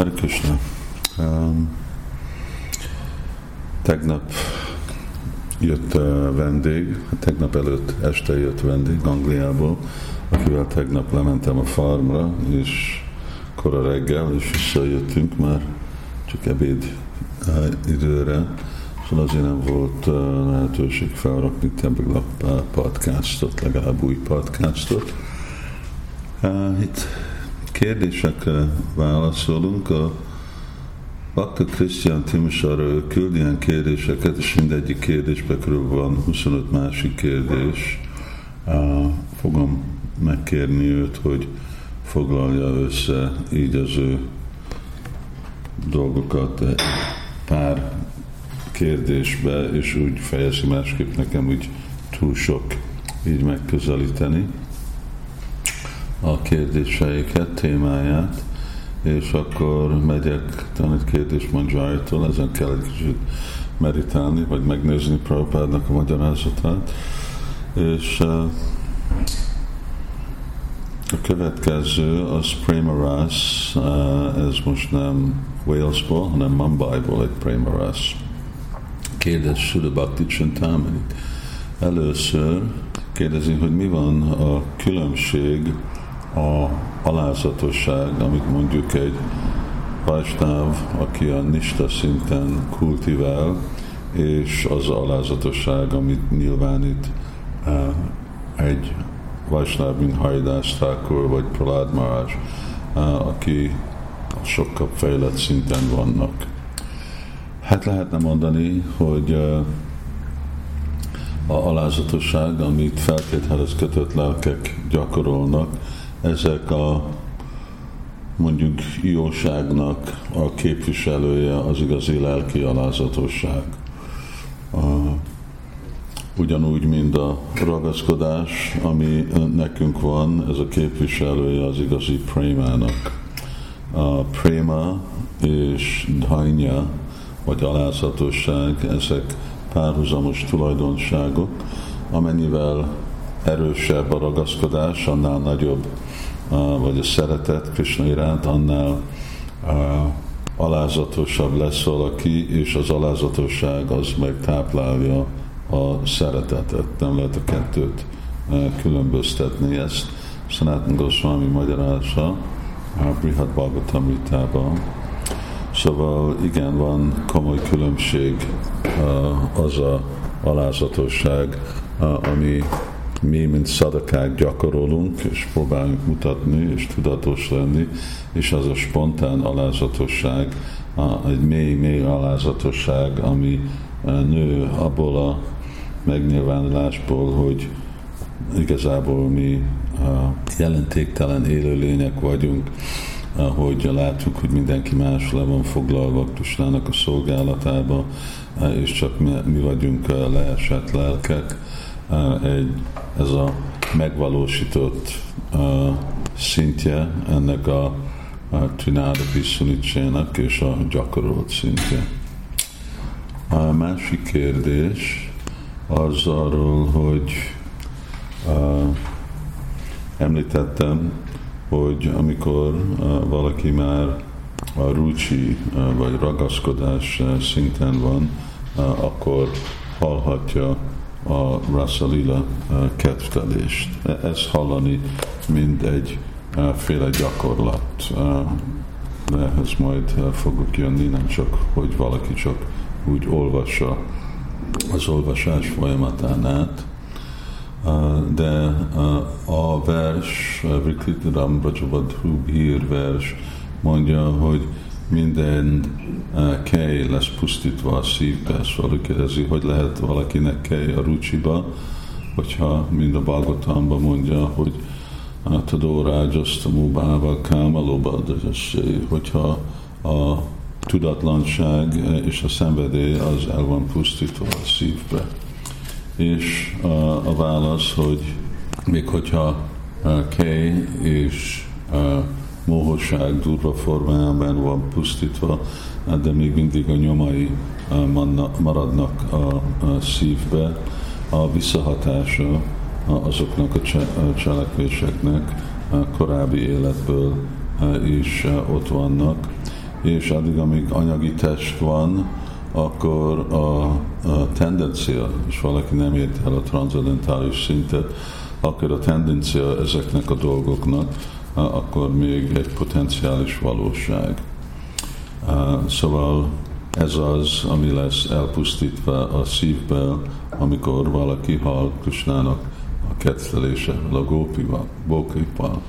Hare Krishna. Um, tegnap jött uh, vendég, tegnap előtt este jött vendég Angliából, akivel tegnap lementem a farmra, és kora reggel, és visszajöttünk már csak ebéd időre, szóval azért nem volt uh, lehetőség felrakni Temple podcastot, legalább új podcastot. Uh, itt kérdésekre válaszolunk. A Bakta Krisztián Timosarra ő küld ilyen kérdéseket, és mindegyik kérdésben körül van 25 másik kérdés. Fogom megkérni őt, hogy foglalja össze így az ő dolgokat pár kérdésbe, és úgy fejezi másképp nekem úgy túl sok így megközelíteni a kérdéseiket, témáját, és akkor megyek tanít kérdés Manjari-tól, ezen kell egy kicsit meditálni, vagy megnézni Prabhupádnak a magyarázatát, és a következő az Premaras, ez most nem Walesból, hanem Mumbai-ból egy Premaras. Kérdez Sula Bhakti. Először kérdezi, hogy mi van a különbség a alázatosság, amit mondjuk egy Vajsnáv, aki a nista szinten kultivál, és az alázatosság, amit nyilvánít uh, egy Vajsnáv, mint Hajdás vagy Pralád Marás, uh, aki sokkal fejlett szinten vannak. Hát lehetne mondani, hogy uh, a alázatosság, amit feltételhez kötött lelkek gyakorolnak, ezek a mondjuk jóságnak a képviselője az igazi lelki alázatosság. Ugyanúgy, mint a ragaszkodás, ami nekünk van, ez a képviselője az igazi prémának. A préma és dhanya, vagy alázatosság, ezek párhuzamos tulajdonságok, amennyivel erősebb a ragaszkodás, annál nagyobb vagy a szeretet Krishna iránt, annál alázatosabb lesz valaki, és az alázatosság az meg táplálja a szeretetet. Nem lehet a kettőt különböztetni ezt. Sanatan Goswami magyarázza a Brihad Bhagavatamritában. Szóval igen, van komoly különbség az a alázatosság, ami mi, mint szadakák gyakorolunk, és próbálunk mutatni, és tudatos lenni, és az a spontán alázatosság, egy mély-mély alázatosság, ami e, nő abból a megnyilvánulásból, hogy igazából mi jelentéktelen élőlények vagyunk, hogy látjuk, hogy mindenki más le van foglalva Krisnának a szolgálatába, és csak mi, mi vagyunk leesett lelkek, egy, ez a megvalósított szintje ennek a, a Trináda Piszunicsének és a gyakorolt szintje. A másik kérdés az arról, hogy uh, említettem, hogy amikor valaki már a rucsi uh, vagy ragaszkodás szinten van, akkor hallhatja a Rasalila kedvtelést. Ez hallani mind egy féle gyakorlat. E, ehhez majd fogok jönni, nem csak, hogy valaki csak úgy olvassa az olvasás folyamatán át, de a vers, Vikriti Ram Rajavadhu hír vers mondja, hogy minden uh, kej lesz pusztítva a szívbe. Szóval kérdezi, hogy lehet valakinek kej a rucsiba, hogyha mind a Balgotamban mondja, hogy Tadó Rágyasztamú Báva Kámalóba, hogyha a tudatlanság és a szenvedély az el van pusztítva a szívbe. És a, a válasz, hogy még hogyha Kej és mohosság durva formájában van pusztítva, de még mindig a nyomai maradnak a szívbe. A visszahatása azoknak a cselekvéseknek korábbi életből is ott vannak, és addig, amíg anyagi test van, akkor a, a tendencia, és valaki nem ért el a transzendentális szintet, akkor a tendencia ezeknek a dolgoknak, akkor még egy potenciális valóság. Szóval ez az, ami lesz elpusztítva a szívből, amikor valaki hal Krisnának a kettelése, a gópival, bókival.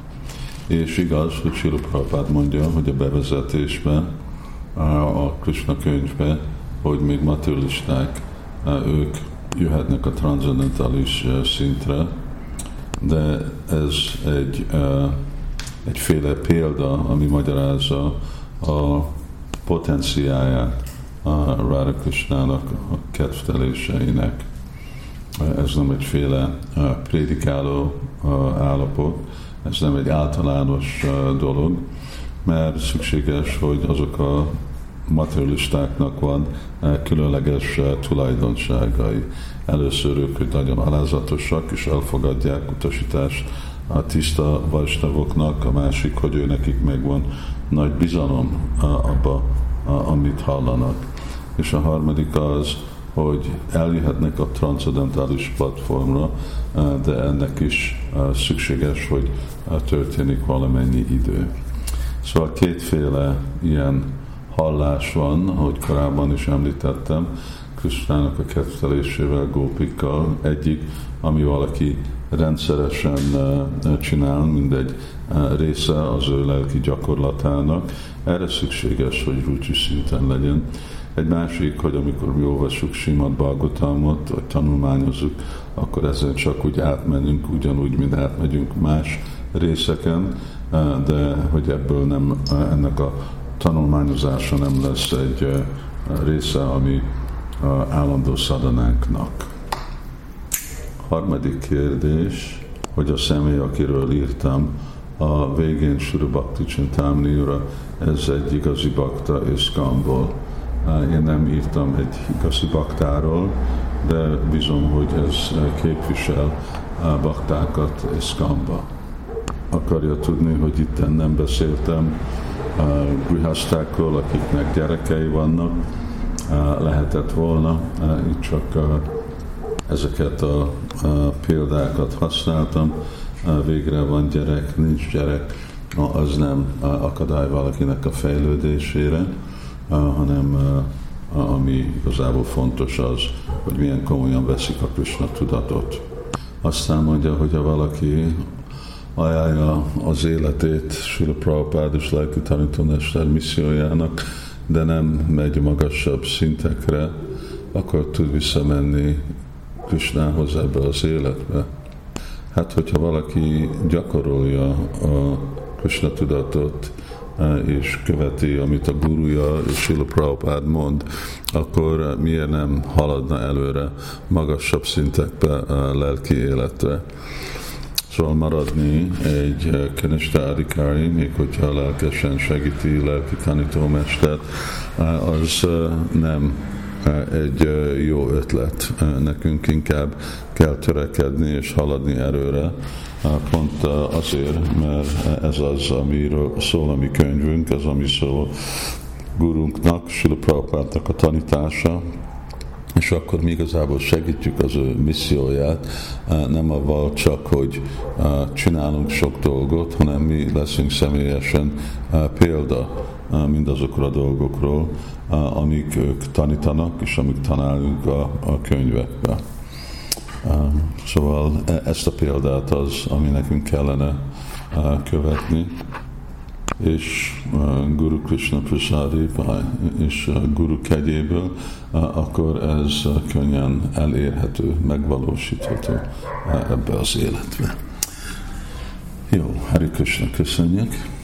És igaz, hogy Sila Prabhupád mondja, hogy a bevezetésben, a Krishna könyvben, hogy még materialisták, ők jöhetnek a transzendentális szintre, de ez egy, egyféle példa, ami magyarázza a potenciáját a Radha Krishnának a kedvteléseinek. Ez nem egyféle prédikáló állapot, ez nem egy általános dolog, mert szükséges, hogy azok a materialistáknak van különleges tulajdonságai. Először ők, hogy nagyon alázatosak, és elfogadják utasítást a tiszta vajsnavoknak, a másik, hogy ő nekik megvan nagy bizalom abba, amit hallanak. És a harmadik az, hogy eljöhetnek a transzendentális platformra, de ennek is szükséges, hogy történik valamennyi idő. Szóval kétféle ilyen hallás van, ahogy korábban is említettem, Krisztának a kettelésével, gópikkal. Egyik, ami valaki rendszeresen csinál, mindegy része az ő lelki gyakorlatának. Erre szükséges, hogy rúcsi szinten legyen. Egy másik, hogy amikor mi olvassuk Simad Balgotalmot, vagy tanulmányozunk, akkor ezen csak úgy átmenünk, ugyanúgy, mint átmegyünk más részeken, de hogy ebből nem, ennek a tanulmányozása nem lesz egy része, ami állandó szadanánknak. Harmadik kérdés, hogy a személy, akiről írtam, a végén Sura Bhakti Csintámniura, ez egy igazi bakta Iszkamból. Én nem írtam egy igazi baktáról, de bizony, hogy ez képvisel baktákat Iszkamba. Akarja tudni, hogy itt nem beszéltem grihasztákról, akiknek gyerekei vannak, lehetett volna, itt csak ezeket a példákat használtam, végre van gyerek, nincs gyerek, az nem akadály valakinek a fejlődésére, hanem ami igazából fontos az, hogy milyen komolyan veszik a Krishna tudatot. Aztán mondja, hogy ha valaki ajánlja az életét Sula Prabhupád és lelki tanítómester missziójának, de nem megy magasabb szintekre, akkor tud visszamenni Krishnához ebbe az életbe. Hát, hogyha valaki gyakorolja a Krishna tudatot, és követi, amit a guruja és Sula Prabhupád mond, akkor miért nem haladna előre magasabb szintekbe a lelki életre? Szóval maradni egy könyvtárikári, még hogyha lelkesen segíti lelki tanítómestert, az nem egy jó ötlet. Nekünk inkább kell törekedni és haladni erőre, pont azért, mert ez az, amiről szól a mi könyvünk, az, ami szól gurunknak, Sula a tanítása, és akkor mi igazából segítjük az ő misszióját, nem avval csak, hogy csinálunk sok dolgot, hanem mi leszünk személyesen példa mindazokra a dolgokról, amik ők tanítanak, és amik tanálunk a, a könyvekbe. Szóval e, ezt a példát az, ami nekünk kellene követni és Guru Krishna Prasadi és Guru kegyéből, akkor ez könnyen elérhető, megvalósítható ebbe az életbe. Jó, Hari Krishna, köszönjük!